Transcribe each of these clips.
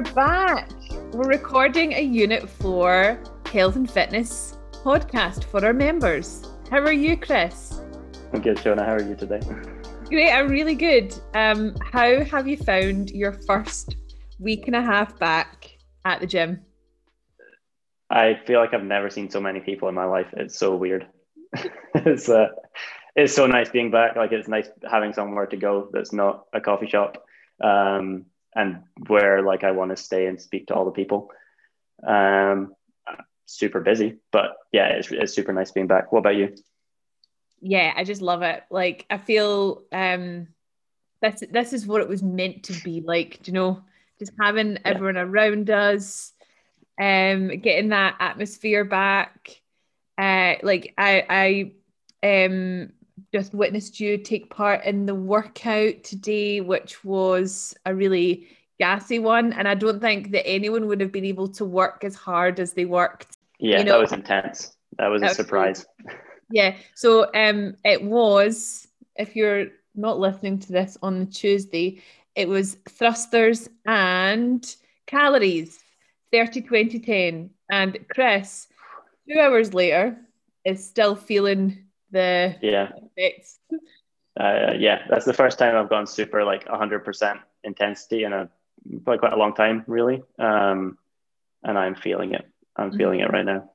we're back. We're recording a Unit 4 Health and Fitness podcast for our members. How are you, Chris? I'm good, Shona. How are you today? Great, I'm really good. Um, how have you found your first week and a half back at the gym? I feel like I've never seen so many people in my life. It's so weird. it's uh, it's so nice being back. Like it's nice having somewhere to go that's not a coffee shop. Um, and where like I want to stay and speak to all the people. Um, super busy, but yeah, it's, it's super nice being back. What about you? Yeah, I just love it. Like I feel um, this this is what it was meant to be like. Do you know, just having yeah. everyone around us, um, getting that atmosphere back. Uh, like I I um just witnessed you take part in the workout today, which was a really gassy one. And I don't think that anyone would have been able to work as hard as they worked. Yeah, you know? that was intense. That was a surprise. Yeah. So um it was, if you're not listening to this on the Tuesday, it was thrusters and calories, 30, 20, 10. And Chris, two hours later, is still feeling the yeah effects. Uh, yeah, that's the first time I've gone super like 100% intensity in a probably quite a long time, really. Um, and I'm feeling it. I'm feeling mm-hmm. it right now.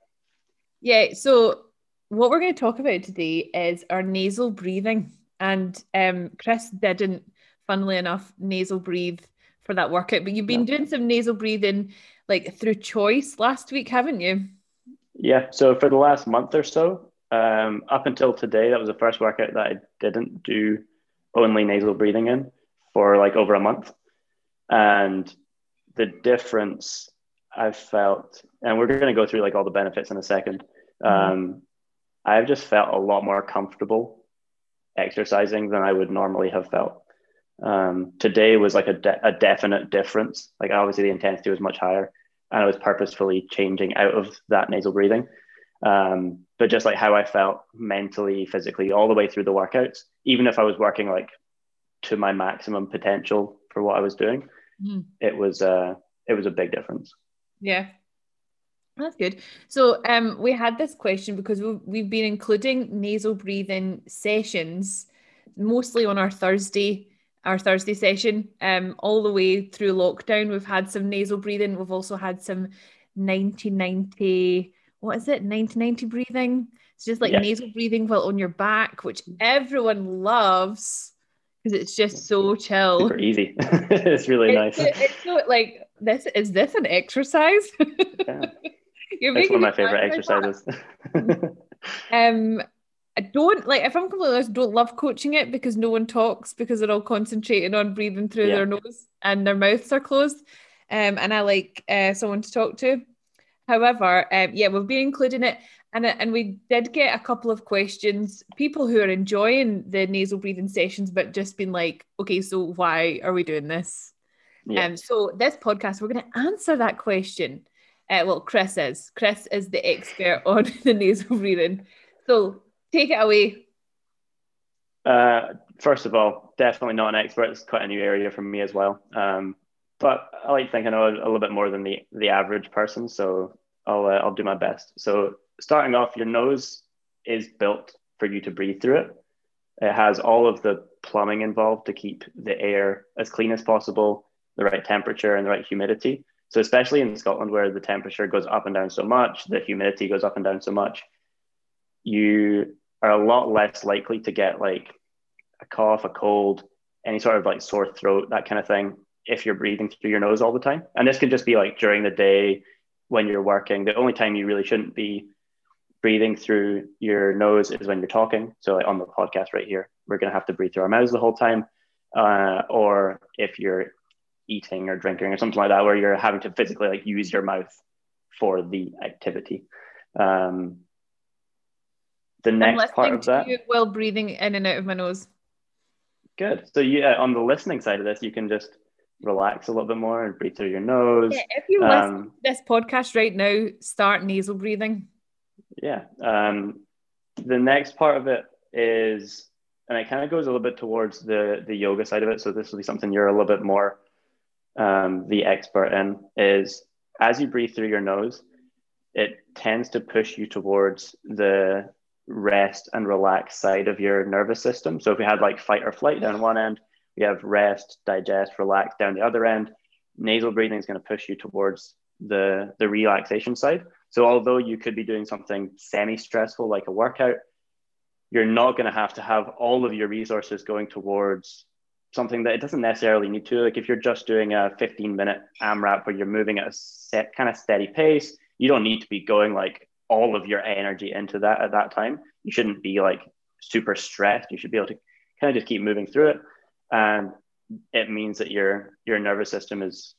Yeah. So what we're going to talk about today is our nasal breathing. And um, Chris didn't, funnily enough, nasal breathe for that workout, but you've been doing some nasal breathing like through choice last week, haven't you? Yeah. So for the last month or so, um, up until today, that was the first workout that I didn't do only nasal breathing in for like over a month. And the difference I felt, and we're going to go through like all the benefits in a 2nd mm-hmm. um, I've just felt a lot more comfortable exercising than I would normally have felt. Um, today was like a, de- a definite difference. Like obviously the intensity was much higher, and I was purposefully changing out of that nasal breathing. Um, but just like how I felt mentally, physically, all the way through the workouts, even if I was working like to my maximum potential for what I was doing, mm. it was uh, it was a big difference. Yeah, that's good. So um, we had this question because we, we've been including nasal breathing sessions mostly on our Thursday our Thursday session. Um, all the way through lockdown, we've had some nasal breathing. We've also had some 1990 what is it 90 breathing it's just like yes. nasal breathing while on your back which everyone loves because it's just so chill super easy it's really it's, nice it's so like this is this an exercise yeah. You're it's one of my favorite exercises um I don't like if I'm completely honest, don't love coaching it because no one talks because they're all concentrating on breathing through yeah. their nose and their mouths are closed. Um, and I like uh, someone to talk to. However, um, yeah, we've been including it, and and we did get a couple of questions. People who are enjoying the nasal breathing sessions, but just been like, okay, so why are we doing this? Yeah. Um, so this podcast, we're going to answer that question. Uh, well, Chris is. Chris is the expert on the nasal breathing. So take it away. Uh, first of all, definitely not an expert. It's quite a new area for me as well. Um, but I like to think I know a, a little bit more than the the average person, so I'll uh, I'll do my best. So starting off, your nose is built for you to breathe through it. It has all of the plumbing involved to keep the air as clean as possible, the right temperature and the right humidity. So especially in Scotland where the temperature goes up and down so much, the humidity goes up and down so much, you are a lot less likely to get like a cough, a cold, any sort of like sore throat, that kind of thing if you're breathing through your nose all the time. And this can just be like during the day when you're working. The only time you really shouldn't be breathing through your nose is when you're talking. So like on the podcast right here, we're going to have to breathe through our mouths the whole time. Uh, or if you're eating or drinking or something like that, where you're having to physically like use your mouth for the activity. Um, the next part of that. while breathing in and out of my nose. Good. So yeah, on the listening side of this, you can just relax a little bit more and breathe through your nose. Yeah, if you listen um, to this podcast right now, start nasal breathing. Yeah. Um, the next part of it is, and it kind of goes a little bit towards the the yoga side of it. So this will be something you're a little bit more um, the expert in is as you breathe through your nose, it tends to push you towards the rest and relax side of your nervous system. So if we had like fight or flight down one end, we have rest, digest, relax down the other end. Nasal breathing is going to push you towards the the relaxation side. So although you could be doing something semi-stressful like a workout, you're not going to have to have all of your resources going towards something that it doesn't necessarily need to. Like if you're just doing a 15 minute AMRAP where you're moving at a set kind of steady pace, you don't need to be going like all of your energy into that at that time. You shouldn't be like super stressed. You should be able to kind of just keep moving through it. And it means that your your nervous system is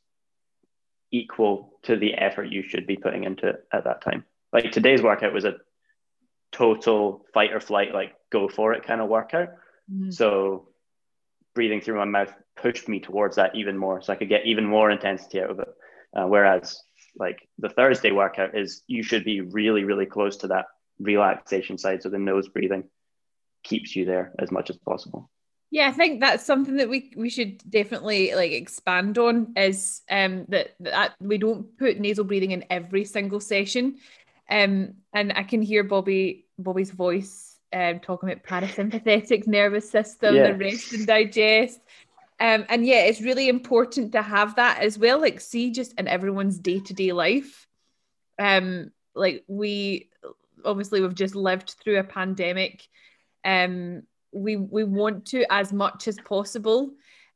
equal to the effort you should be putting into it at that time. Like today's workout was a total fight or flight, like go for it kind of workout. Mm-hmm. So breathing through my mouth pushed me towards that even more. So I could get even more intensity out of it. Uh, whereas like the Thursday workout is you should be really, really close to that relaxation side. So the nose breathing keeps you there as much as possible. Yeah, I think that's something that we we should definitely like expand on is um that that we don't put nasal breathing in every single session. Um and I can hear Bobby Bobby's voice um talking about parasympathetic nervous system, yeah. the rest and digest. Um and yeah, it's really important to have that as well. Like see just in everyone's day-to-day life. Um like we obviously we've just lived through a pandemic. Um we we want to as much as possible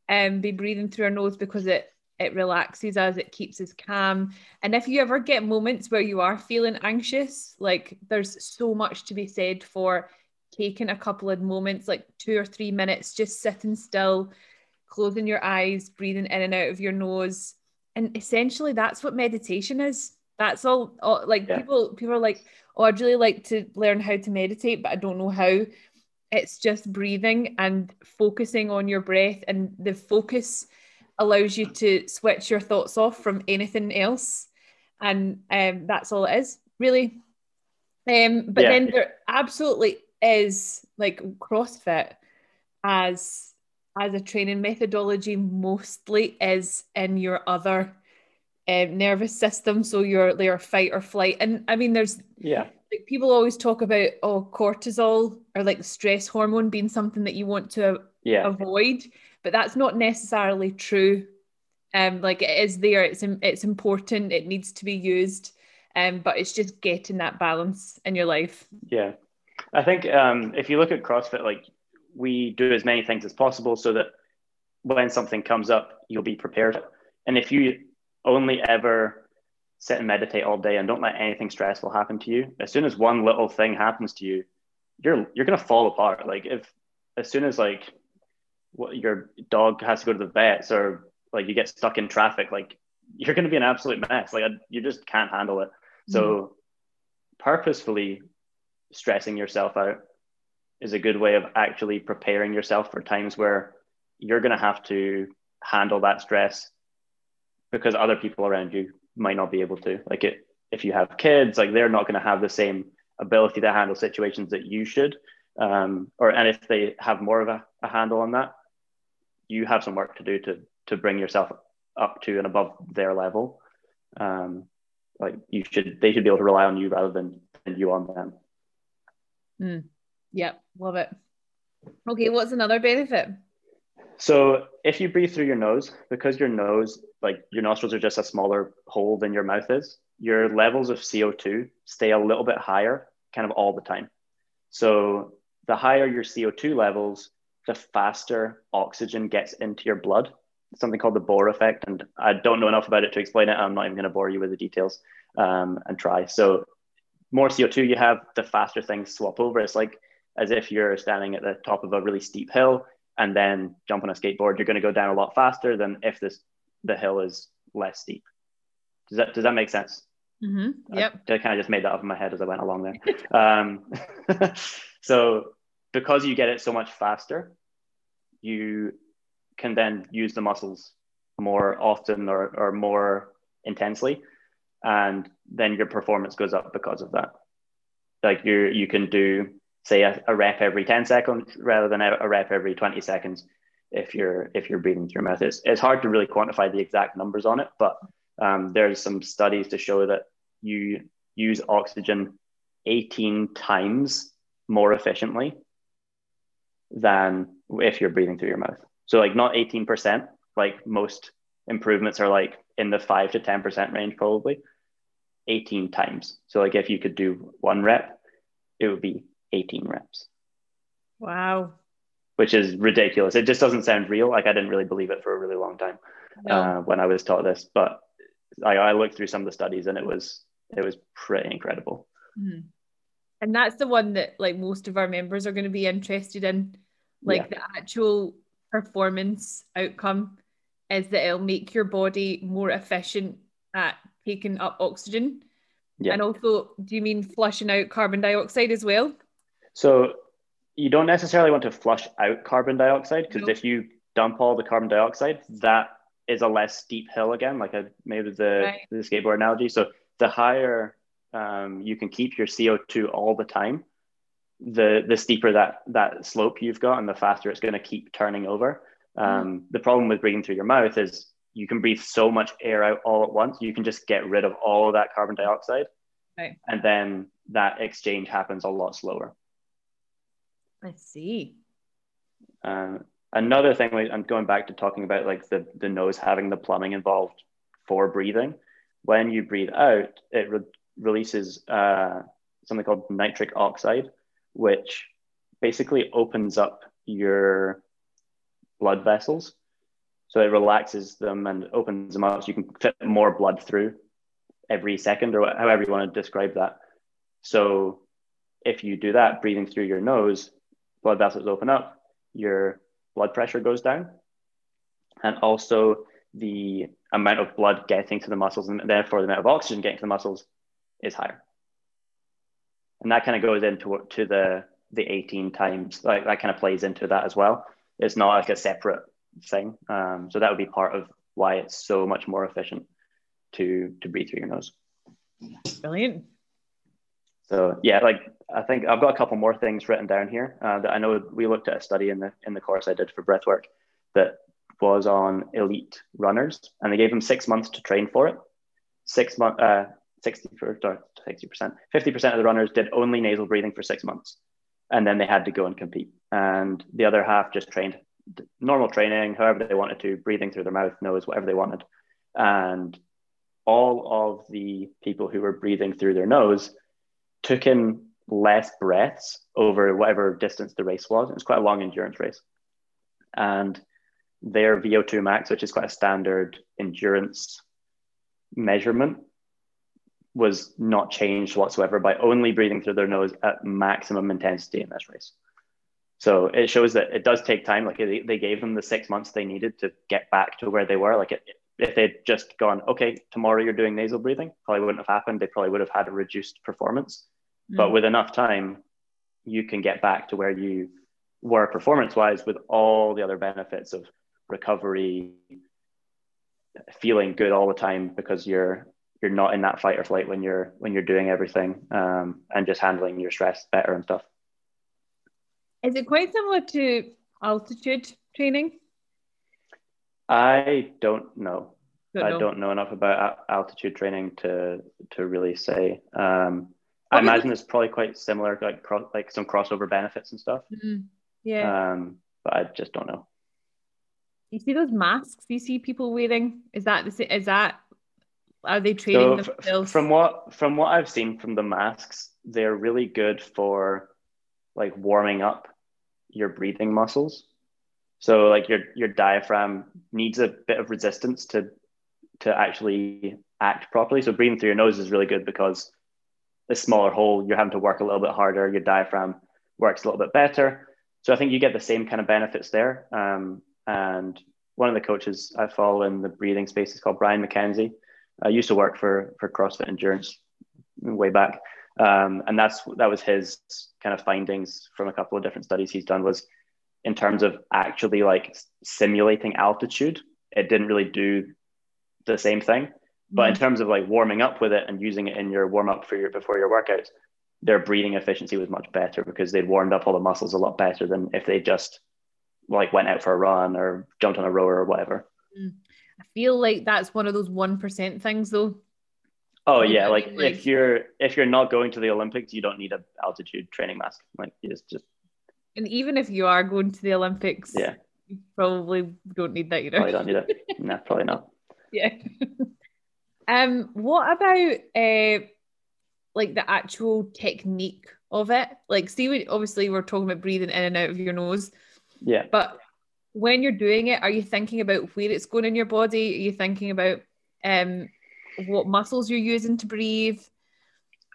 um, be breathing through our nose because it it relaxes us it keeps us calm. And if you ever get moments where you are feeling anxious like there's so much to be said for taking a couple of moments like two or three minutes just sitting still closing your eyes breathing in and out of your nose. And essentially that's what meditation is. That's all, all like yeah. people people are like oh i'd really like to learn how to meditate but i don't know how it's just breathing and focusing on your breath and the focus allows you to switch your thoughts off from anything else and um, that's all it is really um, but yeah. then there absolutely is like crossfit as as a training methodology mostly is in your other um, nervous system so your your fight or flight and i mean there's yeah like people always talk about oh cortisol or like stress hormone being something that you want to yeah. avoid but that's not necessarily true. Um like it is there it's it's important it needs to be used um but it's just getting that balance in your life. Yeah. I think um if you look at crossfit like we do as many things as possible so that when something comes up you'll be prepared. And if you only ever sit and meditate all day and don't let anything stressful happen to you. As soon as one little thing happens to you, you're you're gonna fall apart. Like if as soon as like what your dog has to go to the vets or like you get stuck in traffic, like you're gonna be an absolute mess. Like you just can't handle it. Mm-hmm. So purposefully stressing yourself out is a good way of actually preparing yourself for times where you're gonna have to handle that stress because other people around you might not be able to. Like it, if you have kids, like they're not going to have the same ability to handle situations that you should. Um, or and if they have more of a, a handle on that, you have some work to do to to bring yourself up to and above their level. Um, like you should, they should be able to rely on you rather than, than you on them. Mm. Yeah, love it. Okay, what's another benefit? So if you breathe through your nose, because your nose, like your nostrils are just a smaller hole than your mouth is, your levels of CO2 stay a little bit higher kind of all the time. So the higher your CO2 levels, the faster oxygen gets into your blood. Something called the Bohr effect. And I don't know enough about it to explain it. I'm not even going to bore you with the details um, and try. So more CO2 you have, the faster things swap over. It's like as if you're standing at the top of a really steep hill and then jump on a skateboard, you're going to go down a lot faster than if this the hill is less steep. Does that does that make sense? Mm-hmm. Yep. I, I kind of just made that up in my head as I went along there. um, so because you get it so much faster, you can then use the muscles more often or, or more intensely, and then your performance goes up because of that. Like you you can do say a, a, rep every 10 seconds rather than a, rep every 20 seconds if you're if you're breathing through your mouth. It's, it's hard to really quantify the exact numbers on it, but um, there's some studies to show that you use oxygen 18 times more efficiently than if you're breathing through your mouth. So like not 18%, like most improvements are like in the 5 to 10% range probably 18 times. So like if you could do one rep, it would be 18 reps. Wow. Which is ridiculous. It just doesn't sound real. Like I didn't really believe it for a really long time no. uh, when I was taught this, but I, I looked through some of the studies and it was it was pretty incredible. Mm-hmm. And that's the one that like most of our members are going to be interested in, like yeah. the actual performance outcome is that it'll make your body more efficient at taking up oxygen. Yeah. And also, do you mean flushing out carbon dioxide as well? So you don't necessarily want to flush out carbon dioxide because no. if you dump all the carbon dioxide, that is a less steep hill again, like I made the, right. the skateboard analogy. So the higher um, you can keep your CO2 all the time, the the steeper that that slope you've got and the faster it's going to keep turning over. Um, mm. The problem with breathing through your mouth is you can breathe so much air out all at once. You can just get rid of all of that carbon dioxide, right. and then that exchange happens a lot slower. I see. Um, another thing, I'm going back to talking about like the the nose having the plumbing involved for breathing. When you breathe out, it re- releases uh, something called nitric oxide, which basically opens up your blood vessels. So it relaxes them and opens them up so you can fit more blood through every second or however you want to describe that. So if you do that, breathing through your nose, blood vessels open up, your blood pressure goes down, and also the amount of blood getting to the muscles and therefore the amount of oxygen getting to the muscles is higher. And that kind of goes into to the the 18 times, like that kind of plays into that as well. It's not like a separate thing. Um, so that would be part of why it's so much more efficient to to breathe through your nose. Brilliant. So yeah, like I think I've got a couple more things written down here uh, that I know we looked at a study in the in the course I did for breathwork that was on elite runners, and they gave them six months to train for it. Six month, uh, 60 percent, 50% of the runners did only nasal breathing for six months and then they had to go and compete. And the other half just trained normal training however they wanted to breathing through their mouth nose whatever they wanted. And all of the people who were breathing through their nose took in less breaths over whatever distance the race was it was quite a long endurance race and their vo2 max which is quite a standard endurance measurement was not changed whatsoever by only breathing through their nose at maximum intensity in this race. So it shows that it does take time. Like they, gave them the six months they needed to get back to where they were. Like if they'd just gone, okay, tomorrow you're doing nasal breathing, probably wouldn't have happened. They probably would have had a reduced performance. Mm. But with enough time, you can get back to where you were performance wise with all the other benefits of recovery, feeling good all the time because you're you're not in that fight or flight when you're when you're doing everything um, and just handling your stress better and stuff. Is it quite similar to altitude training? I don't know. Don't I know. don't know enough about altitude training to to really say. Um, I imagine it's probably quite similar, to like like some crossover benefits and stuff. Mm-hmm. Yeah. Um, but I just don't know. You see those masks you see people wearing? Is that the is that are they training so themselves? From what from what I've seen from the masks, they're really good for like warming up your breathing muscles. So like your your diaphragm needs a bit of resistance to to actually act properly. So breathing through your nose is really good because a smaller hole, you're having to work a little bit harder. Your diaphragm works a little bit better. So I think you get the same kind of benefits there. Um, and one of the coaches I follow in the breathing space is called Brian McKenzie. I used to work for for CrossFit Endurance way back, um, and that's that was his kind of findings from a couple of different studies he's done was in terms of actually like simulating altitude, it didn't really do the same thing. But in mm-hmm. terms of like warming up with it and using it in your warm up for your before your workouts, their breathing efficiency was much better because they'd warmed up all the muscles a lot better than if they just like went out for a run or jumped on a rower or whatever. Mm. I feel like that's one of those one percent things, though. Oh yeah, like, like, if you're if you're not going to the Olympics, you don't need an altitude training mask. Like you just just. And even if you are going to the Olympics, yeah, you probably don't need that either. Probably don't need it. no, probably not. Yeah. um, what about uh, like the actual technique of it? Like, see, we, obviously we're talking about breathing in and out of your nose. Yeah. But when you're doing it, are you thinking about where it's going in your body? Are you thinking about um what muscles you're using to breathe?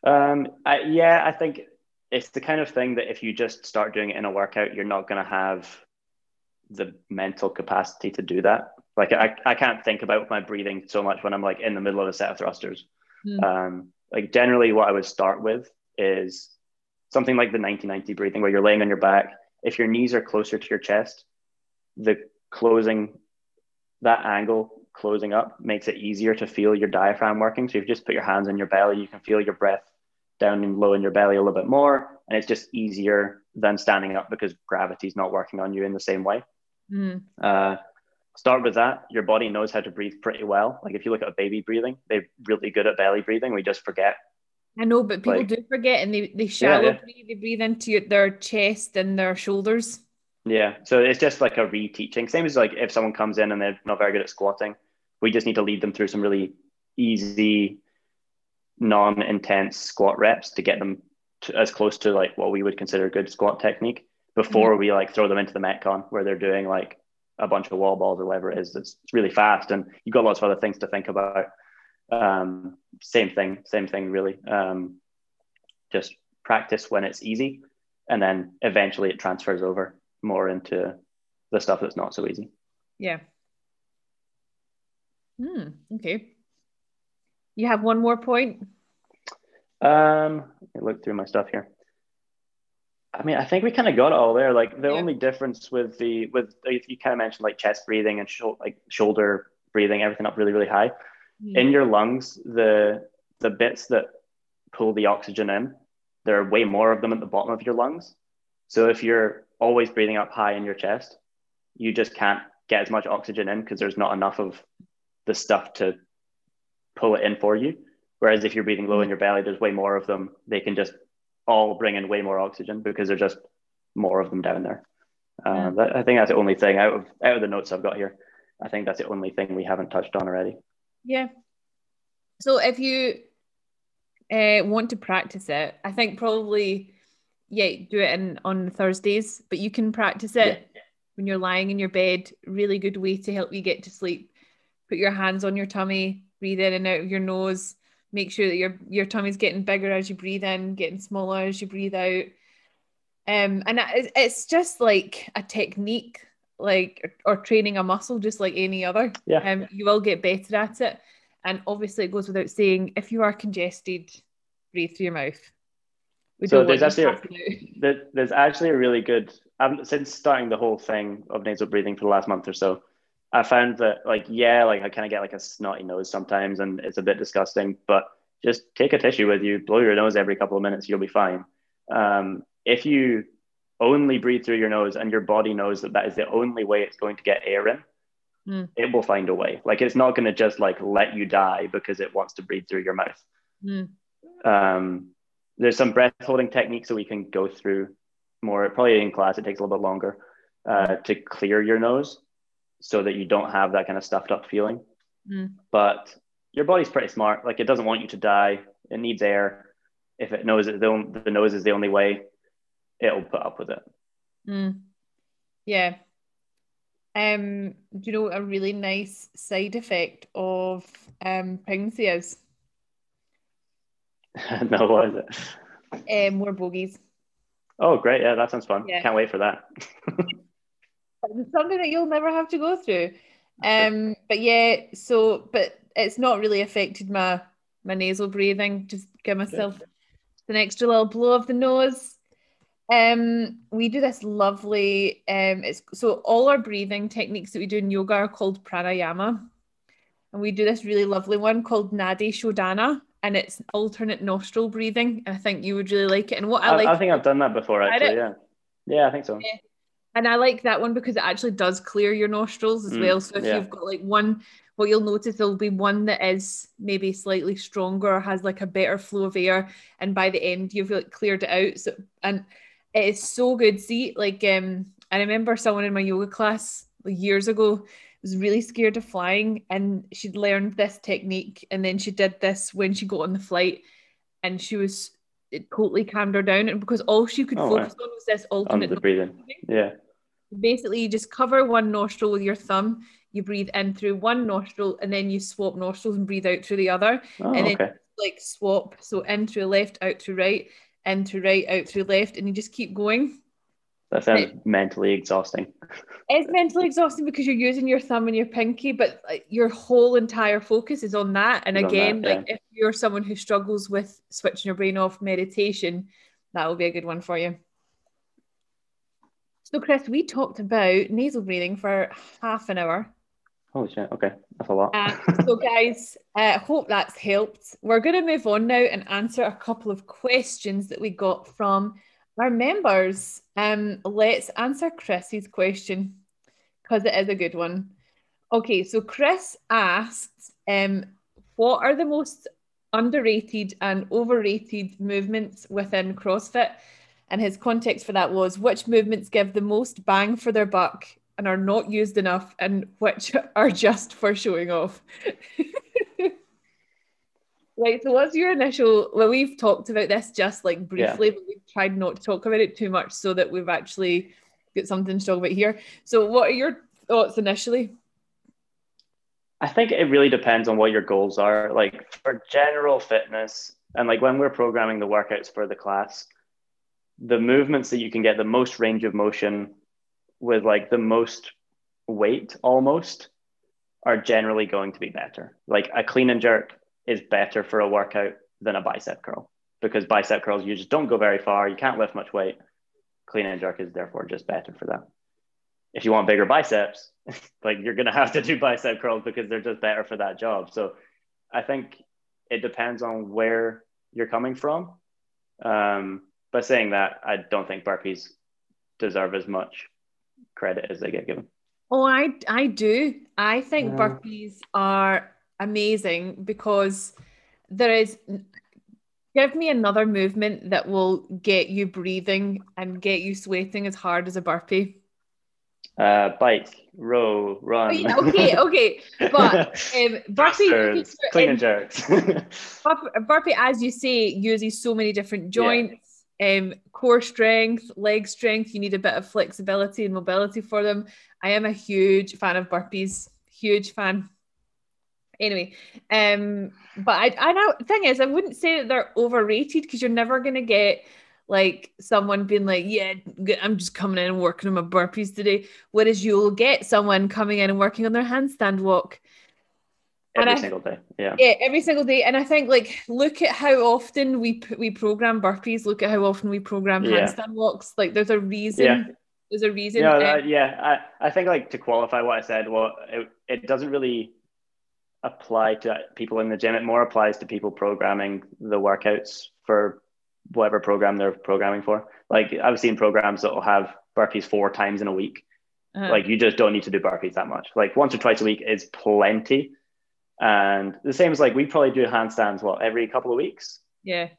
Um, I, yeah, I think it's the kind of thing that if you just start doing it in a workout, you're not going to have the mental capacity to do that. Like I, I can't think about my breathing so much when I'm like in the middle of a set of thrusters. Mm. Um, like generally what I would start with is something like the 90-90 breathing where you're laying on your back. If your knees are closer to your chest, the closing that angle closing up makes it easier to feel your diaphragm working. So if you just put your hands on your belly, you can feel your breath down and low in your belly a little bit more. And it's just easier than standing up because gravity's not working on you in the same way. Mm. Uh, start with that. Your body knows how to breathe pretty well. Like if you look at a baby breathing, they're really good at belly breathing. We just forget. I know, but people like, do forget and they, they shallow yeah, yeah. breathe. They breathe into their chest and their shoulders. Yeah. So it's just like a reteaching. Same as like if someone comes in and they're not very good at squatting, we just need to lead them through some really easy, non-intense squat reps to get them to, as close to like what we would consider good squat technique before mm-hmm. we like throw them into the metcon where they're doing like a bunch of wall balls or whatever it is. It's, it's really fast and you've got lots of other things to think about. Um, same thing, same thing really. Um, just practice when it's easy and then eventually it transfers over more into the stuff that's not so easy. Yeah. Hmm, okay. You have one more point? Um, let me look through my stuff here. I mean, I think we kind of got it all there. Like the yeah. only difference with the with you kind of mentioned like chest breathing and sh- like shoulder breathing, everything up really really high. Mm. In your lungs, the the bits that pull the oxygen in, there are way more of them at the bottom of your lungs. So if you're always breathing up high in your chest, you just can't get as much oxygen in because there's not enough of the stuff to pull it in for you. Whereas if you're breathing low in your belly, there's way more of them. They can just all bring in way more oxygen because there's just more of them down there. Uh, that, I think that's the only thing out of out of the notes I've got here. I think that's the only thing we haven't touched on already. Yeah. So if you uh, want to practice it, I think probably yeah do it in on Thursdays, but you can practice it yeah. when you're lying in your bed. Really good way to help you get to sleep. Put your hands on your tummy, breathe in and out of your nose make sure that your your tummy's getting bigger as you breathe in, getting smaller as you breathe out. Um, and it's just like a technique, like or training a muscle, just like any other. Yeah. Um, you will get better at it, and obviously it goes without saying if you are congested, breathe through your mouth. We so there's actually a, there's actually a really good. Um, since starting the whole thing of nasal breathing for the last month or so, I found that like yeah, like I kind of get like a snotty nose sometimes, and it's a bit disgusting. But just take a tissue with you, blow your nose every couple of minutes, you'll be fine. Um, if you only breathe through your nose and your body knows that that is the only way it's going to get air in, mm. it will find a way. Like it's not going to just like let you die because it wants to breathe through your mouth. Mm. Um, there's some breath holding techniques that we can go through more. Probably in class, it takes a little bit longer uh, to clear your nose so that you don't have that kind of stuffed up feeling. Mm. But your body's pretty smart. Like it doesn't want you to die. It needs air. If it knows that the, the nose is the only way, it'll put up with it. Mm. Yeah. Um, do you know a really nice side effect of um, pregnancy is? no, what is it? Um, more bogies. Oh, great. Yeah, that sounds fun. Yeah. Can't wait for that. it's something that you'll never have to go through. Um, but yeah, so but it's not really affected my my nasal breathing. Just give myself an extra little blow of the nose. Um, we do this lovely. Um, it's so all our breathing techniques that we do in yoga are called pranayama, and we do this really lovely one called Nadi Shodhana, and it's alternate nostril breathing. I think you would really like it. And what I, I like, I think I've done that before actually. Yeah, yeah, I think so. Yeah And I like that one because it actually does clear your nostrils as mm, well. So if yeah. you've got like one, what you'll notice there'll be one that is maybe slightly stronger, or has like a better flow of air, and by the end you've like cleared it out. So and it is so good. See, like um, I remember someone in my yoga class years ago was really scared of flying, and she'd learned this technique, and then she did this when she got on the flight, and she was it totally calmed her down, and because all she could oh, focus wow. on was this alternate the breathing. Yeah basically you just cover one nostril with your thumb you breathe in through one nostril and then you swap nostrils and breathe out through the other. Oh, and then okay. like swap so in through left out to right in to right out through left and you just keep going. That sounds it, mentally exhausting. It's mentally exhausting because you're using your thumb and your pinky but like, your whole entire focus is on that. And it's again that, yeah. like if you're someone who struggles with switching your brain off meditation that will be a good one for you so, Chris, we talked about nasal breathing for half an hour. Oh shit! Okay, that's a lot. uh, so, guys, I uh, hope that's helped. We're going to move on now and answer a couple of questions that we got from our members. Um, let's answer Chris's question because it is a good one. Okay, so Chris asked, um, what are the most underrated and overrated movements within CrossFit? And his context for that was which movements give the most bang for their buck and are not used enough, and which are just for showing off. Right. So, what's your initial? Well, we've talked about this just like briefly, yeah. but we've tried not to talk about it too much so that we've actually got something to talk about here. So, what are your thoughts initially? I think it really depends on what your goals are. Like for general fitness, and like when we're programming the workouts for the class, the movements that you can get the most range of motion with like the most weight almost are generally going to be better. Like a clean and jerk is better for a workout than a bicep curl because bicep curls you just don't go very far, you can't lift much weight. Clean and jerk is therefore just better for that. If you want bigger biceps, like you're gonna have to do bicep curls because they're just better for that job. So I think it depends on where you're coming from. Um, but saying that, I don't think burpees deserve as much credit as they get given. Oh, I I do. I think yeah. burpees are amazing because there is give me another movement that will get you breathing and get you sweating as hard as a burpee. Uh, bike, row, run. Oh, yeah, okay, okay, but um, burpee, clean and jerks. burpee, as you say, uses so many different joints um, core strength, leg strength, you need a bit of flexibility and mobility for them. I am a huge fan of burpees, huge fan. Anyway, um, but I, I know thing is, I wouldn't say that they're overrated because you're never gonna get like someone being like, yeah, I'm just coming in and working on my burpees today. Whereas you'll get someone coming in and working on their handstand walk every I, single day yeah. Yeah every single day. And i think like look at how often we we program burpees. Look at how often we program yeah. handstand walks. Like there's a reason. Yeah. there's a reason yeah, um, yeah I, I think like to qualify what i said well it, it doesn't really apply to people in the gym. It more applies to people programming the workouts for whatever program they're programming for. Like i've seen programs that will have burpees four times in a week. Uh-huh. like you just don't need to do burpees that much. Like once or twice a week is plenty and the same as like we probably do handstands what every couple of weeks. Yeah.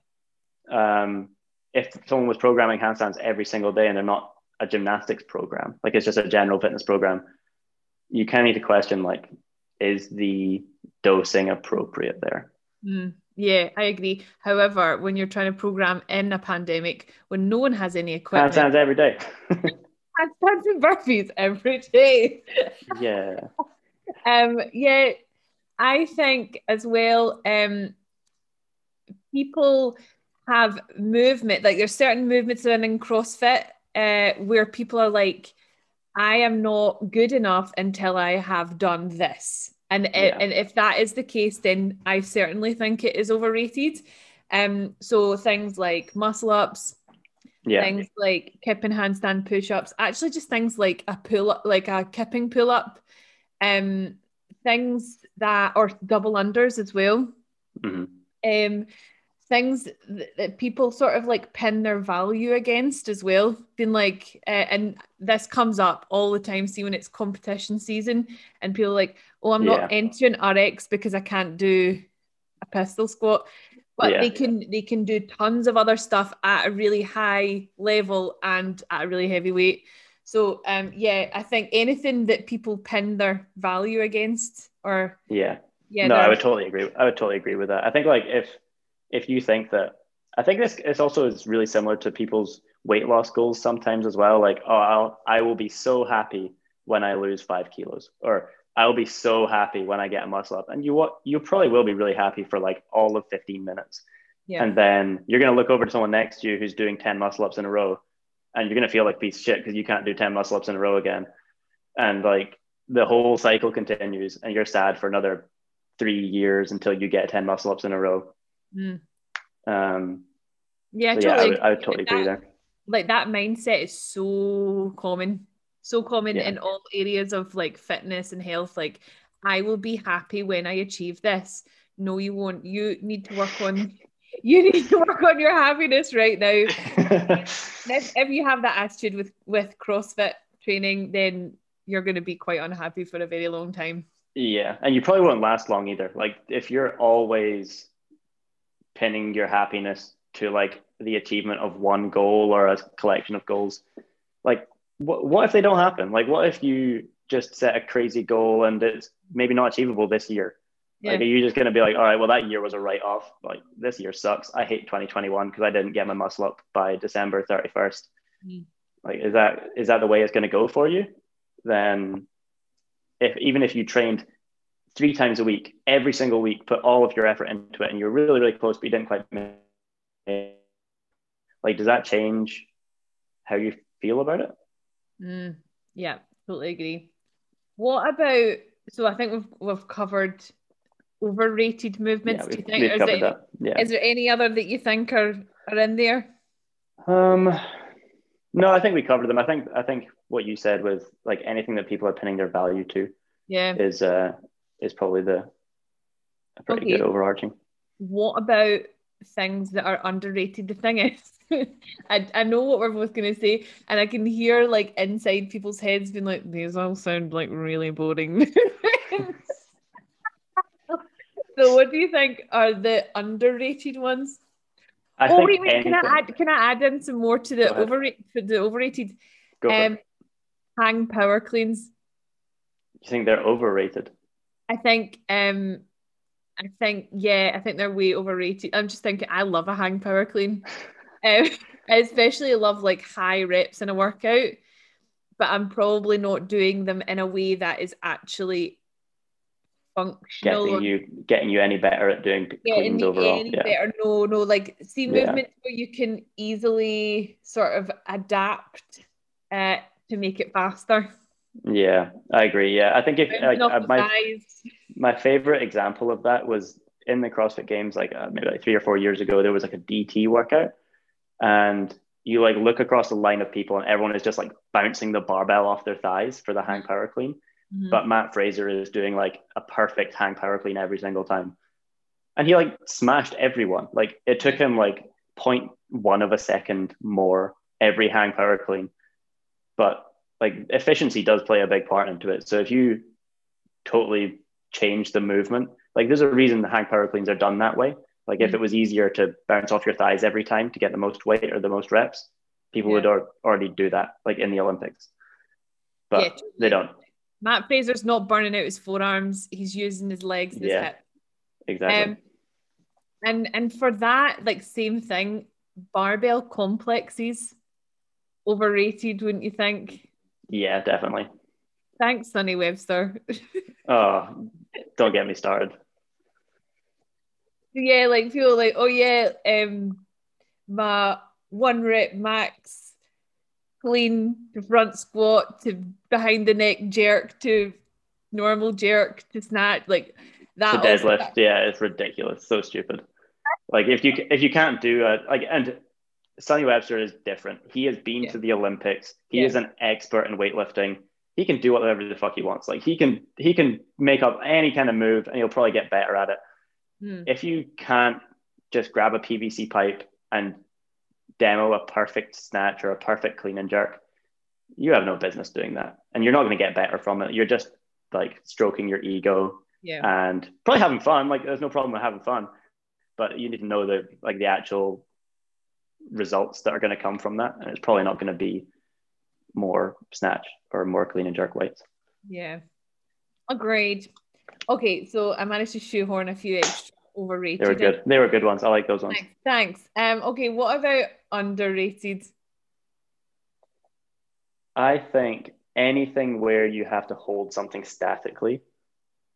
Um, if someone was programming handstands every single day and they're not a gymnastics program, like it's just a general fitness program, you kind of need to question like, is the dosing appropriate there? Mm, yeah, I agree. However, when you're trying to program in a pandemic, when no one has any equipment, handstands every day. handstands and burpees every day. yeah. um. Yeah I think as well, um, people have movement, like there's certain movements in CrossFit uh, where people are like, I am not good enough until I have done this. And, yeah. and if that is the case, then I certainly think it is overrated. Um, so things like muscle ups, yeah. things like kipping handstand push ups, actually just things like a pull up, like a kipping pull up, um, things that or double unders as well. Mm-hmm. Um, things that people sort of like pin their value against as well. Being like, uh, and this comes up all the time. See when it's competition season, and people like, oh, I'm not entering RX because I can't do a pistol squat. But yeah. they can they can do tons of other stuff at a really high level and at a really heavy weight. So um yeah, I think anything that people pin their value against or yeah. Yeah. No, I would totally agree. I would totally agree with that. I think like if if you think that I think this is also is really similar to people's weight loss goals sometimes as well. Like, oh, I'll I will be so happy when I lose five kilos, or I'll be so happy when I get a muscle up. And you what you probably will be really happy for like all of 15 minutes. Yeah. And then you're gonna look over to someone next to you who's doing 10 muscle ups in a row, and you're gonna feel like piece of shit because you can't do 10 muscle ups in a row again. And like the whole cycle continues, and you're sad for another three years until you get 10 muscle ups in a row. Mm. Um, yeah, so totally. yeah, I would, I would totally agree there. Like that mindset is so common, so common yeah. in all areas of like fitness and health. Like, I will be happy when I achieve this. No, you won't. You need to work on. You need to work on your happiness right now. if, if you have that attitude with with CrossFit training, then you're going to be quite unhappy for a very long time. Yeah, and you probably won't last long either. Like if you're always pinning your happiness to like the achievement of one goal or a collection of goals like what, what if they don't happen like what if you just set a crazy goal and it's maybe not achievable this year yeah. like are you just going to be like all right well that year was a write-off like this year sucks i hate 2021 because i didn't get my muscle up by december 31st mm. like is that is that the way it's going to go for you then if even if you trained three times a week, every single week, put all of your effort into it, and you're really, really close, but you didn't quite make it. Like, does that change how you feel about it? Mm, yeah, totally agree. What about? So I think we've we've covered overrated movements. Yeah, Do you think? Is, there, yeah. is there any other that you think are are in there? Um, no, I think we covered them. I think I think what you said with like anything that people are pinning their value to, yeah, is uh is probably the a pretty okay. good overarching. What about things that are underrated? The thing is, I, I know what we're both gonna say, and I can hear like inside people's heads being like, these all sound like really boring. so what do you think are the underrated ones? I oh wait, wait, can I add can I add in some more to the overrated the overrated um hang power cleans? You think they're overrated? I think um I think yeah, I think they're way overrated. I'm just thinking I love a hang power clean. um, I especially love like high reps in a workout, but I'm probably not doing them in a way that is actually functional. Getting you getting you any better at doing cleans overall. Any yeah. better. No, no, like see movements yeah. where you can easily sort of adapt uh, to make it faster. Yeah, I agree. Yeah, I think if like, uh, my my favorite example of that was in the CrossFit Games, like uh, maybe like three or four years ago, there was like a DT workout, and you like look across the line of people, and everyone is just like bouncing the barbell off their thighs for the hang mm-hmm. power clean. Mm-hmm. But Mat Fraser is doing like a perfect hang power clean every single time, and he like smashed everyone. Like it took him like 0.1 of a second more every hang power clean, but like efficiency does play a big part into it. So if you totally change the movement, like there's a reason the hang power cleans are done that way. Like if mm. it was easier to bounce off your thighs every time to get the most weight or the most reps, people yeah. would already do that, like in the Olympics. But yeah, they don't. Mat Fraser's not burning out his forearms; he's using his legs, his yeah. Exactly. Um, and and for that, like same thing, barbell complexes overrated, wouldn't you think? Yeah, definitely. Thanks, Sonny Webster. oh, don't get me started. Yeah, like people like, oh yeah, um, my one rep max clean to front squat to behind the neck jerk to normal jerk to snatch like that. The deadlift, yeah, it's ridiculous, so stupid. Like if you if you can't do a like and Sonny Webster is different. He has been yeah. to the Olympics. He yeah. is an expert in weightlifting. He can do whatever the fuck he wants. Like he can he can make up any kind of move and he'll probably get better at it. Hmm. If you can't just grab a PVC pipe and demo a perfect snatch or a perfect clean and jerk, you have no business doing that. And you're not going to get better from it. You're just like stroking your ego Yeah. and probably having fun. Like there's no problem with having fun, but you need to know the like the actual results that are going to come from that. And it's probably not going to be more snatch or more clean and jerk weights. Yeah. Agreed. Okay, so I managed to shoehorn a few extra overrated. They were good. They were good ones. I like those ones. Thanks. Thanks. Um, okay, what about underrated? I think anything where you have to hold something statically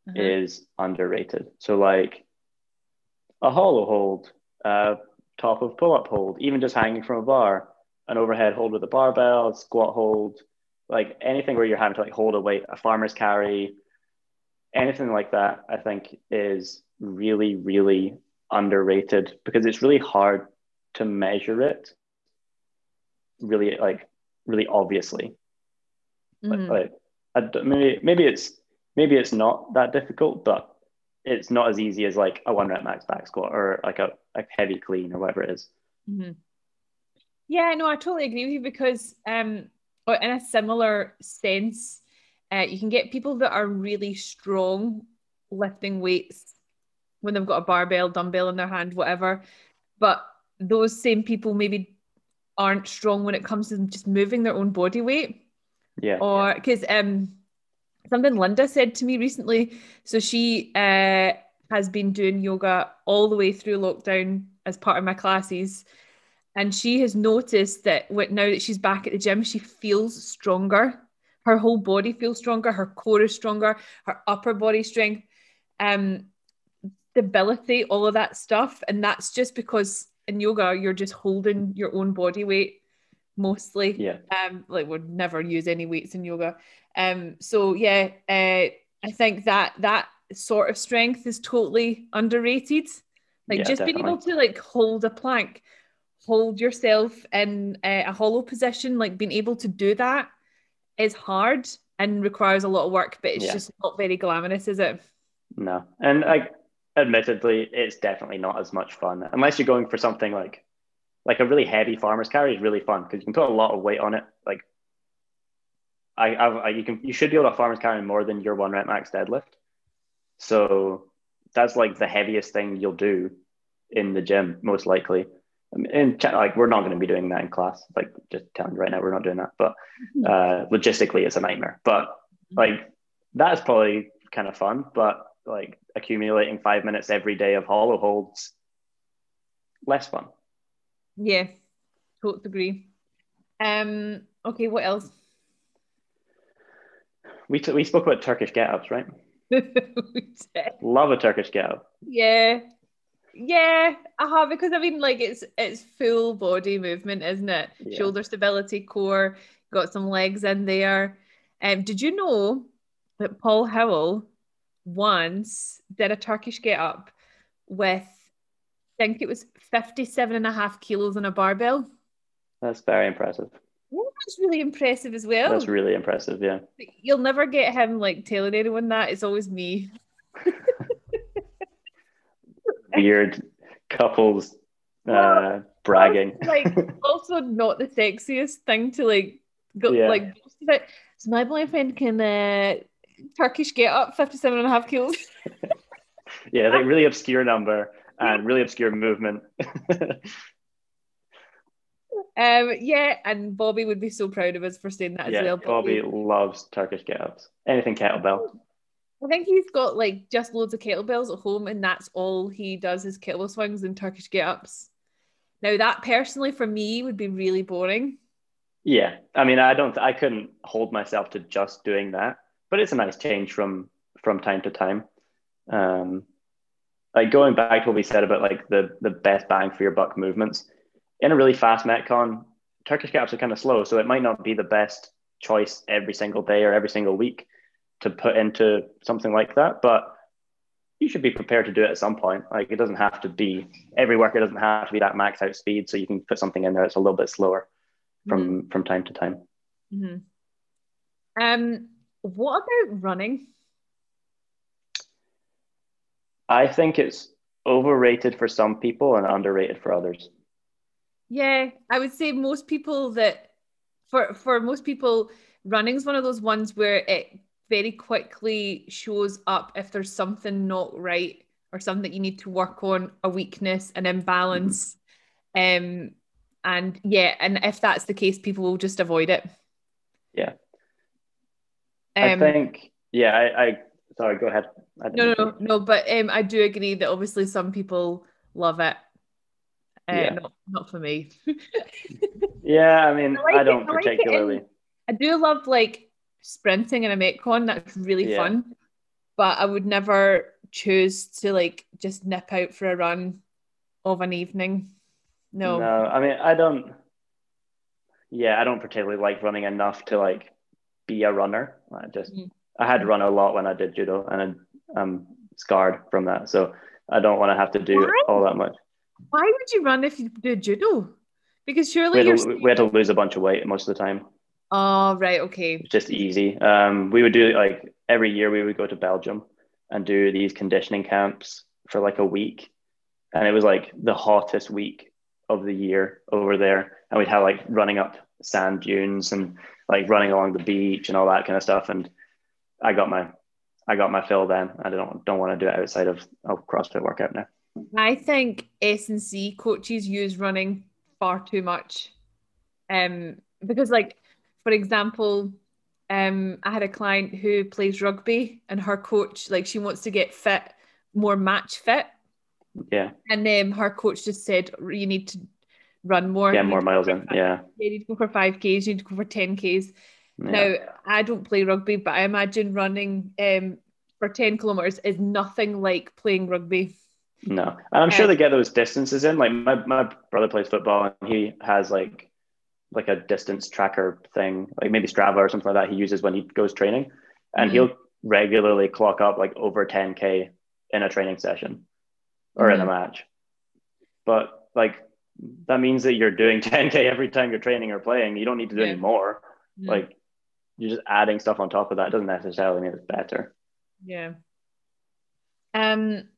Uh-huh. is underrated. So like a hollow hold, uh, top of pull-up hold, even just hanging from a bar, an overhead hold with a barbell, squat hold, like anything where you're having to like hold a weight, a farmer's carry, anything like that, I think is really, really underrated because it's really hard to measure it really like really obviously. Mhm. Like, maybe maybe it's maybe it's not that difficult, but it's not as easy as like a one rep max back squat or like a, a heavy clean or whatever it is. Mhm. Yeah, no, I totally agree with you because, um, or in a similar sense, uh, you can get people that are really strong lifting weights when they've got a barbell, dumbbell in their hand, whatever. But those same people maybe aren't strong when it comes to just moving their own body weight. Yeah. or because um something Linda said to me recently. So she uh has been doing yoga all the way through lockdown as part of my classes. And she has noticed that now that she's back at the gym, she feels stronger. Her whole body feels stronger. Her core is stronger. Her upper body strength, um, stability, all of that stuff. And that's just because in yoga you're just holding your own body weight mostly Yeah. um like we'd never use any weights in yoga um so yeah uh i think that that sort of strength is totally underrated like Yeah, just being able to like hold a plank hold yourself in a, a hollow position like being able to do that is hard and requires a lot of work but it's Yeah. just not very glamorous is it No. And like admittedly, it's definitely not as much fun unless you're going for something like like a really heavy farmer's carry is really fun because you can put a lot of weight on it. Like I, I you can you should be able to farmer's carry more than your one rep max deadlift. So that's like the heaviest thing you'll do in the gym, most likely. And like we're not going to be doing that in class. Like just telling you right now, we're not doing that. But uh, logistically, it's a nightmare. But like that's probably kind of fun. But like accumulating five minutes every day of hollow holds, less fun. yeah totally agree um okay what else We t- we spoke about Turkish get ups, right? Love a Turkish get up. Yeah. Yeah, uh-huh, because I mean like it's it's full body movement, isn't it? Yeah. Shoulder stability, core, got some legs in there. Um, did you know that Paul Howell once did a Turkish get up with I think it was 57 and a half kilos on a barbell? That's very impressive. That's really impressive as well. That's really impressive. Yeah. You'll never get him like telling anyone that. It's always me. Weird couples uh, bragging. like also not the sexiest thing to like go Yeah. like. So my boyfriend can uh Turkish get up 57 and a half kilos. yeah, like really obscure number and really obscure movement. Um yeah, and Bobby would be so proud of us for saying that as yeah, well. Bobby loves Turkish get ups. Anything kettlebell. I think he's got like just loads of kettlebells at home and that's all he does is kettlebell swings and Turkish get ups. Now that personally for me would be really boring. Yeah, I mean, I don't, I couldn't hold myself to just doing that, but it's a nice change from from time to time. Um, like going back to what we said about like the the best bang for your buck movements in a really fast metcon, Turkish gaps are kind of slow, so it might not be the best choice every single day or every single week to put into something like that, but you should be prepared to do it at some point. Like it doesn't have to be every workout doesn't have to be that max out speed, so you can put something in there that's a little bit slower from from time to time. Mhm. Um what about running? I think it's overrated for some people and underrated for others. Yeah, I would say most people that for for most people, running is one of those ones where it very quickly shows up if there's something not right or something that you need to work on, a weakness, an imbalance. Mm-hmm. Um, and yeah, and if that's the case, people will just avoid it. Yeah. Um, I think, yeah, I, I sorry, go ahead. No, no, no, no, but um, I do agree that obviously some people love it. Uh, yeah. not, not for me. yeah, I mean, I, like I don't it, particularly. I, like I do love like sprinting in a metcon. That's really yeah. fun, but I would never choose to like just nip out for a run of an evening. No. No, I mean, I don't. Yeah, I don't particularly like running enough to like be a runner. I just mm. I had to run a lot when I did judo, and I'm scarred from that. So I don't want to have to do Why? all that much. Why would you run if you did judo? Because surely we had, to, we had to lose a bunch of weight most of the time. Oh right, okay. It's just easy. Um, we would do like every year we would go to Belgium and do these conditioning camps for like a week, and it was like the hottest week of the year over there, and we'd have like running up sand dunes and like running along the beach and all that kind of stuff. And I got my I got my fill then. I don't don't want to do it outside of a CrossFit workout now. I think S and C coaches use running far too much, um, because like for example, um, I had a client who plays rugby, and her coach like she wants to get fit, more match fit. Yeah. And then her coach just said you need to run more. Yeah, more miles in. Yeah. You need to go for five Ks. You need to go for ten Ks. Yeah. Now, I don't play rugby, but I imagine running um, for 10 kilometers is nothing like playing rugby. No, and I'm sure they get those distances in. Like my, my brother plays football and he has like like a distance tracker thing, like maybe Strava or something like that. He uses when he goes training, and mm he'll regularly clock up like over 10k in a training session or mm in a mm-hmm. match. But like that means that you're doing 10k every time you're training or playing. You don't need to do yeah. any more. Like you're just adding stuff on top of that. It doesn't necessarily mean it's better. Yeah. Um,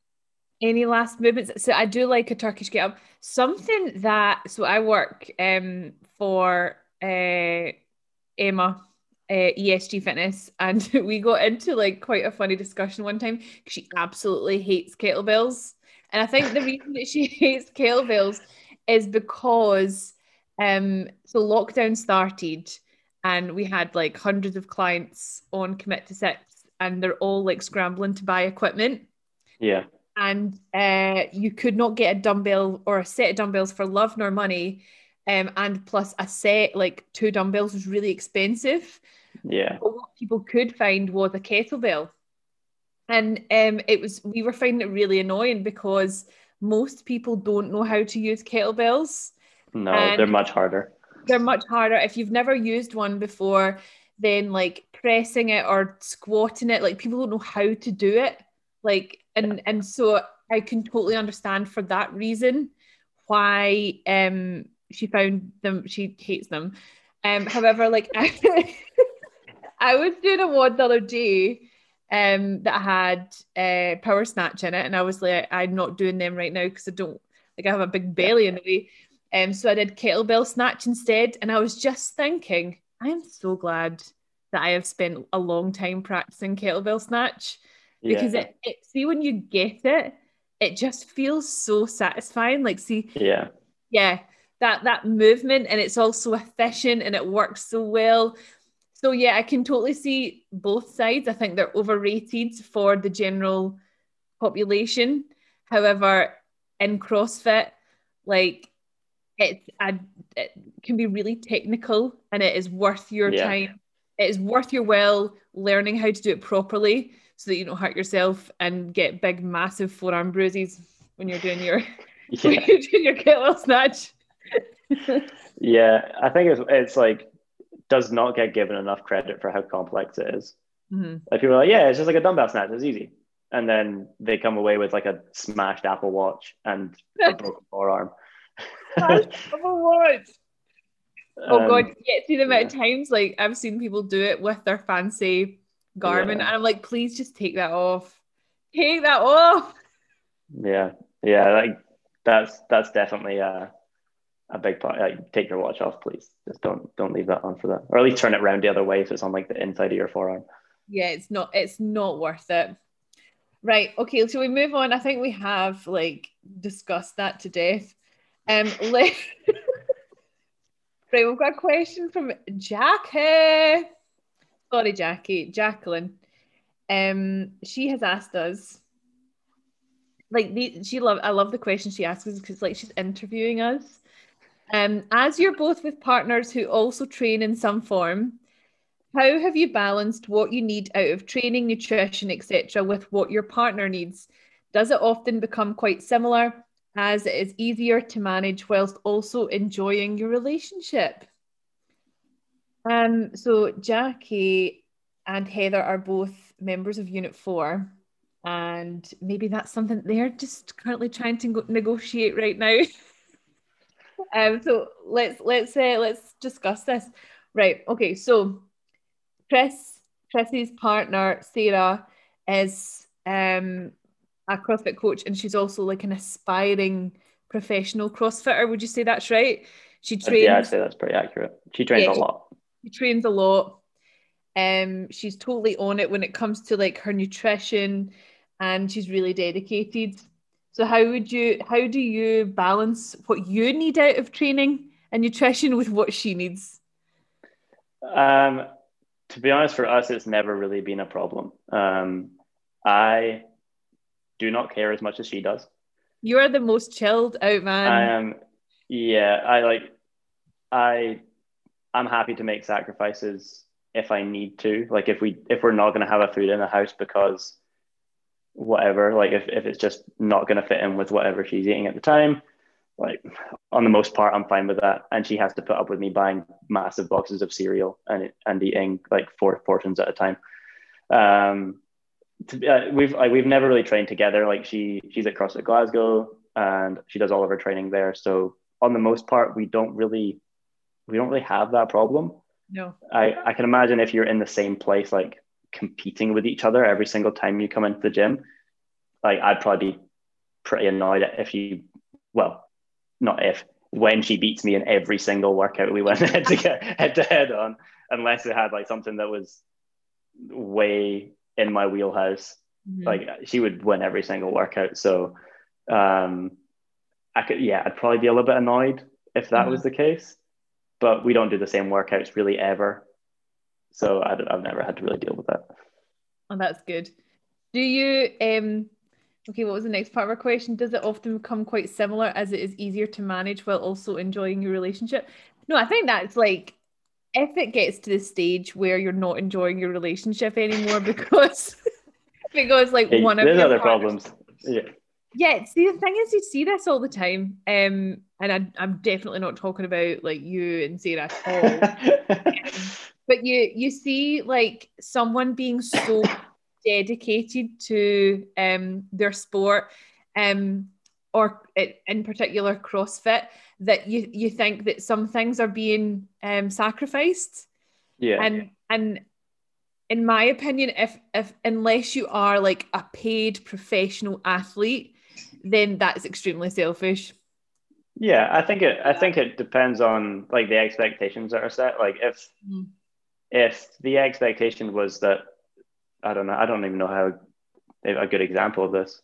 any last movements? So I do like a Turkish get up. Something that so I work um for uh Emma uh, ESG Fitness, and we got into like quite a funny discussion one time. She absolutely hates kettlebells, and I think the reason that she hates kettlebells is because um so lockdown started and we had like hundreds of clients on commit to six and they're all like scrambling to buy equipment. Yeah. And uh, you could not get a dumbbell or a set of dumbbells for love nor money um, and plus a set like two dumbbells was really expensive. Yeah. But what people could find was a kettlebell. And um, it was we were finding it really annoying because most people don't know how to use kettlebells no and they're much harder they're much harder. If you've never used one before, then like pressing it or squatting it, like people don't know how to do it. Like and and so I can totally understand for that reason why um she found them she hates them. Um however, like I, I was doing a WOD the other day um that had uh power snatch in it and I was like I'm not doing them right now because I don't like I have a big belly in the way. Um, so I did kettlebell snatch instead. And I was just thinking, I'm so glad that I have spent a long time practicing kettlebell snatch because yeah. it, it, see, when you get it, it just feels so satisfying. Like, see, yeah, yeah, that that movement, and it's also efficient and it works so well. So yeah, I can totally see both sides. I think they're overrated for the general population. However, in CrossFit, like it's a, it can be really technical and it is worth your yeah. time. It is worth your well learning how to do it properly so that you don't hurt yourself and get big, massive forearm bruises when you're doing your yeah. when you're doing your kettlebell snatch. yeah, I think it's it's like does not get given enough credit for how complex it is. Mm-hmm. Like people are like, yeah, it's just like a dumbbell snatch, it's easy. And then they come away with like a smashed Apple Watch and a broken forearm. Apple Watch. Oh um, god, yeah, see the amount yeah. of times like I've seen people do it with their fancy Garmin, yeah. and I'm like, please just take that off. Take that off. Yeah. Yeah, like that's that's definitely a a big part. Like, take your watch off, please. Just don't don't leave that on for that, or at least turn it around the other way so it's on like the inside of your forearm. Yeah, it's not it's not worth it. Right. Okay. So we move on. I think we have like discussed that to death. Um. Right. We've got a question from Jackie. Sorry, Jackie. Jacqueline. Um. She has asked us like the, she love I love the question she asks us because like she's interviewing us. Um, as you're both with partners who also train in some form, how have you balanced what you need out of training, nutrition, etc., with what your partner needs? Does it often become quite similar, as it is easier to manage whilst also enjoying your relationship? Um, so Jackie and Heather are both members of Unit Four and maybe that's something they're just currently trying to go- negotiate right now. um, so let's let's uh, let's discuss this. Right. Okay. So Chris, Chrissy's partner Sarah is um, a CrossFit coach, and she's also like an aspiring professional CrossFitter. Would you say that's right? She trains. Yeah, I'd say that's pretty accurate. She trains yeah, a lot. She trains a lot. Um, she's totally on it when it comes to like her nutrition and she's really dedicated. So how would you how do you balance what you need out of training and nutrition with what she needs? Um, to be honest, for us, it's never really been a problem. Um, I do not care as much as she does. You are the most chilled out man. I am. Yeah, I like. I, I'm happy to make sacrifices if I need to. Like if we if we're not going to have a food in the house because whatever like if, if it's just not going to fit in with whatever she's eating at the time like on the most part i'm fine with that. And she has to put up with me buying massive boxes of cereal and and eating like four portions at a time. Um to, uh, we've like, we've never really trained together. Like she she's at crossfit glasgow and she does all of her training there. So on the most part we don't really we don't really have that problem. No. I i can imagine if you're in the same place like competing with each other every single time you come into the gym, like I'd probably be pretty annoyed if you, well, not if, when she beats me in every single workout we went head to head to head on, unless it had like something that was way in my wheelhouse. Mm-hmm. Like she would win every single workout. So um I could yeah, I'd probably be a little bit annoyed if that mm-hmm. was the case. But we don't do the same workouts really ever. So I have never had to really deal with that. Oh, that's good. Do you um okay, what was the next part of our question? Does it often become quite similar as it is easier to manage while also enjoying your relationship? No, I think that's like if it gets to the stage where you're not enjoying your relationship anymore because because like hey, one of there's other problems. Yeah. Yeah, see the thing is you see this all the time. Um and I, I'm definitely not talking about like you and Sarah at all. but you you see like someone being so dedicated to um their sport um or in particular CrossFit that you you think that some things are being um sacrificed. Yeah. And and in my opinion if if unless you are like a paid professional athlete then that's extremely selfish. Yeah i think it i think it depends on like the expectations that are set. Like if mm if the expectation was that I don't know, I don't even know how a good example of this.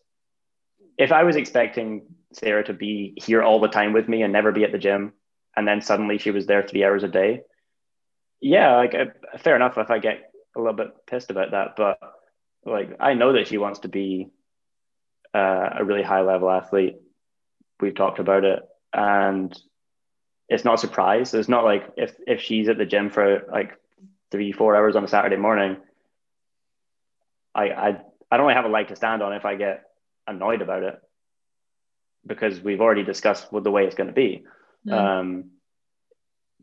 If I was expecting Sarah to be here all the time with me and never be at the gym, and then suddenly she was there three hours a day, yeah, like uh, fair enough if I get a little bit pissed about that, but like I know that she wants to be uh, a really high level athlete. We've talked about it, and it's not a surprise. It's not like if if she's at the gym for like three, four hours on a Saturday morning, I, I, I don't really have a leg to stand on if I get annoyed about it because we've already discussed what the way it's going to be. Mm. Um,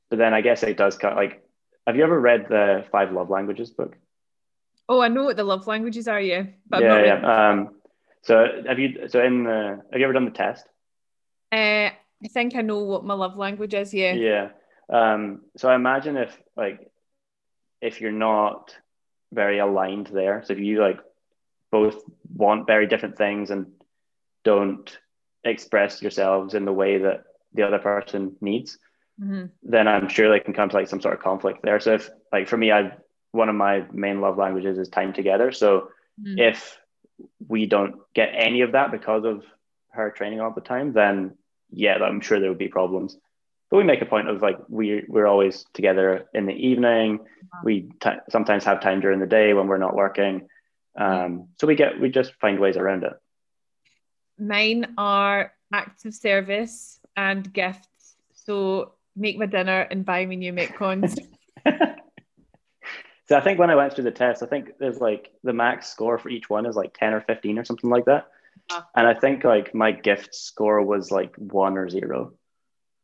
but then I guess it does cut like, have you ever read the Five Love Languages book? Oh, I know what the love languages are, yeah. But yeah, yeah. Um, so have you? So in the, have you ever done the test? Uh, I think I know what my love language is. Yeah. Yeah. Um, so I imagine if like if you're not very aligned there. So if you like both want very different things and don't express yourselves in the way that the other person needs, mm-hmm. then I'm sure they can come to like some sort of conflict there. So if like for me, I one of my main love languages is time together. So mm-hmm. if we don't get any of that because of her training all the time, then yeah, I'm sure there would be problems. But we make a point of like we we're always together in the evening. Uh-huh. We t- sometimes have time during the day when we're not working. Um, so we get we just find ways around it. Mine are acts of service and gifts. So make my dinner and buy me new Metcons. so I think when I went through the test, I think there's like the max score for each one is like 10 or 15 or something like that. Uh, and I think like my gift score was like one or zero.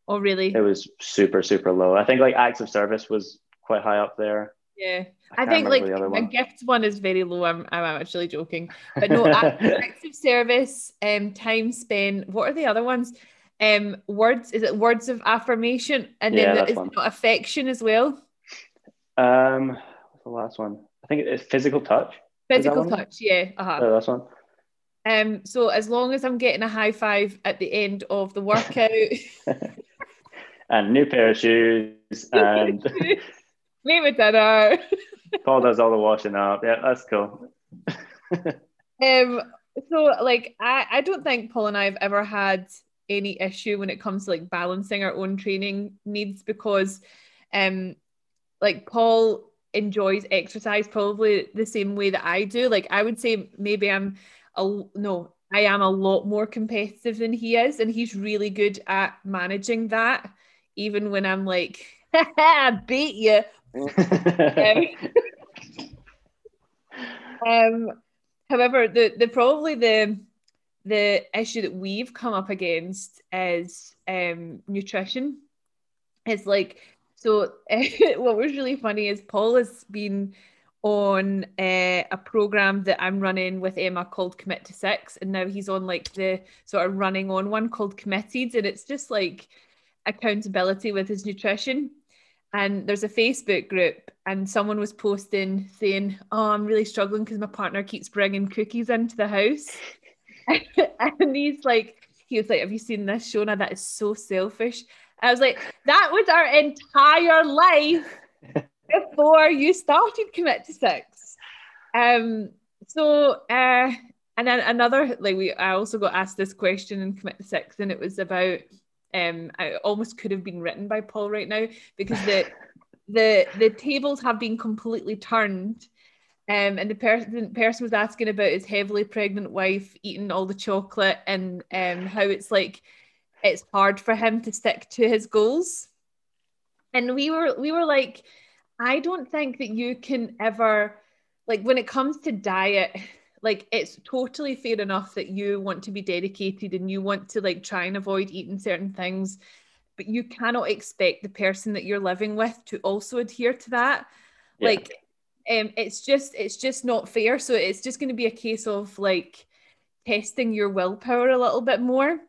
Oh, really? It was super, super low. I think like acts of service was quite high up there. Yeah, I I, think like remember the other one. gift one is very low. I'm, I'm actually joking, but no, acts of service, um, time spent. What are the other ones? Um, words. Is it words of affirmation? And Yeah, then is it not affection as well? Um, what's the last one? I think it's physical touch. Physical touch. Yeah. Uh-huh. Oh, that's one. Um, so as long as I'm getting a high five at the end of the workout, and new pair of shoes. And name it dinner. Paul does all the washing up. Yeah, that's cool. Um, so like I, I don't think Paul and I have ever had any issue when it comes to like balancing our own training needs because um like Paul enjoys exercise probably the same way that I do. Like I would say maybe I'm a no, I am a lot more competitive than he is, and he's really good at managing that, even when I'm like, I beat you. Um, however, the the probably the the issue that we've come up against is um, nutrition. It's like so. what was really funny is Paul has been on uh, a program that I'm running with Emma called Commit to Six, and now he's on like the sort of running on one called Committed, and it's just like accountability with his nutrition and there's a Facebook group, and someone was posting saying, "Oh, I'm really struggling because my partner keeps bringing cookies into the house," and he's like, he was like, "Have you seen this, Shona? That is so selfish." I was like, "That was our entire life before you started Commit to Six." Um. So, uh, and then another like we, I also got asked this question in Commit to Six, and it was about um I almost could have been written by Paul right now because the the the tables have been completely turned um and the person person was asking about his heavily pregnant wife eating all the chocolate and um how it's like it's hard for him to stick to his goals. And we were we were like I don't think that you can ever like when it comes to diet like it's totally fair enough that you want to be dedicated and you want to like try and avoid eating certain things but you cannot expect the person that you're living with to also adhere to that. Yeah. like um it's just it's just not fair. So it's just going to be a case of like testing your willpower a little bit more.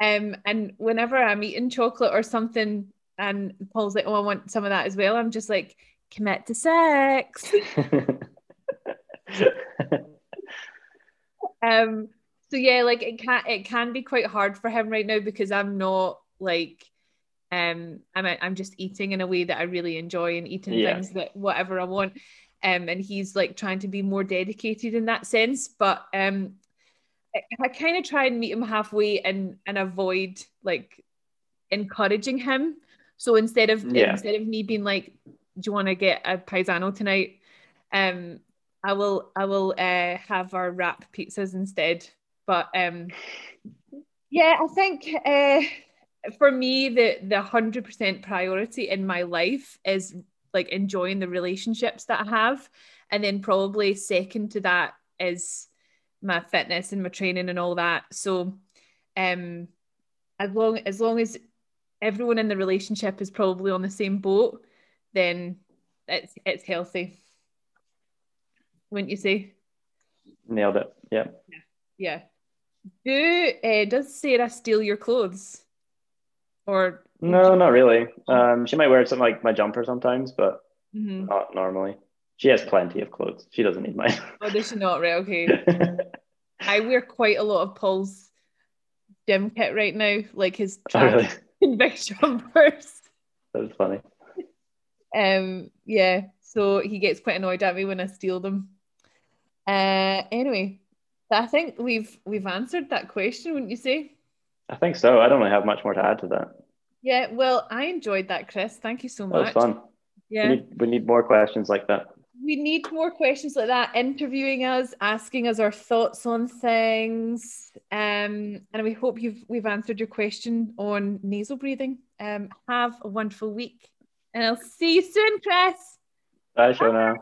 Um and whenever i'm eating chocolate or something and paul's like oh i want some of that as well i'm just like Commit to Six um so yeah like it can it can be quite hard for him right now because i'm not like um i'm i'm just eating in a way that i really enjoy and eating Yeah. things that whatever i want um and he's like trying to be more dedicated in that sense but um i, I kind of try and meet him halfway and and avoid like encouraging him so instead of Yeah. instead of me being like do you want to get a paisano tonight um I will I will uh have our wrap pizzas instead. But um yeah, I think uh for me the the hundred percent priority in my life is like enjoying the relationships that I have. And then probably second to that is my fitness and my training and all that. So um as long as long as everyone in the relationship is probably on the same boat, then it's it's healthy wouldn't you say? Nailed it. Yeah. Yeah. Do uh, does Sarah steal your clothes? Or No, not really. Um, she might wear something like my jumper sometimes, but Mhm. not normally. She has plenty of clothes. She doesn't need mine. oh, does she not? Right. Okay. I wear quite a lot of Paul's gym kit right now, like his Oh, really? conviction jumpers. That's funny. Um, yeah, so he gets quite annoyed at me when I steal them. Uh, anyway, I think we've we've answered that question, wouldn't you say? I think so. I don't really have much more to add to that. Yeah, well, I enjoyed that, Chris. Thank you so That was much. fun. Yeah. We, need, we need more questions like that. we need more questions like that interviewing us asking us our thoughts on things um and we hope you've we've answered your question on nasal breathing um have a wonderful week and i'll see you soon chris Bye, Shona.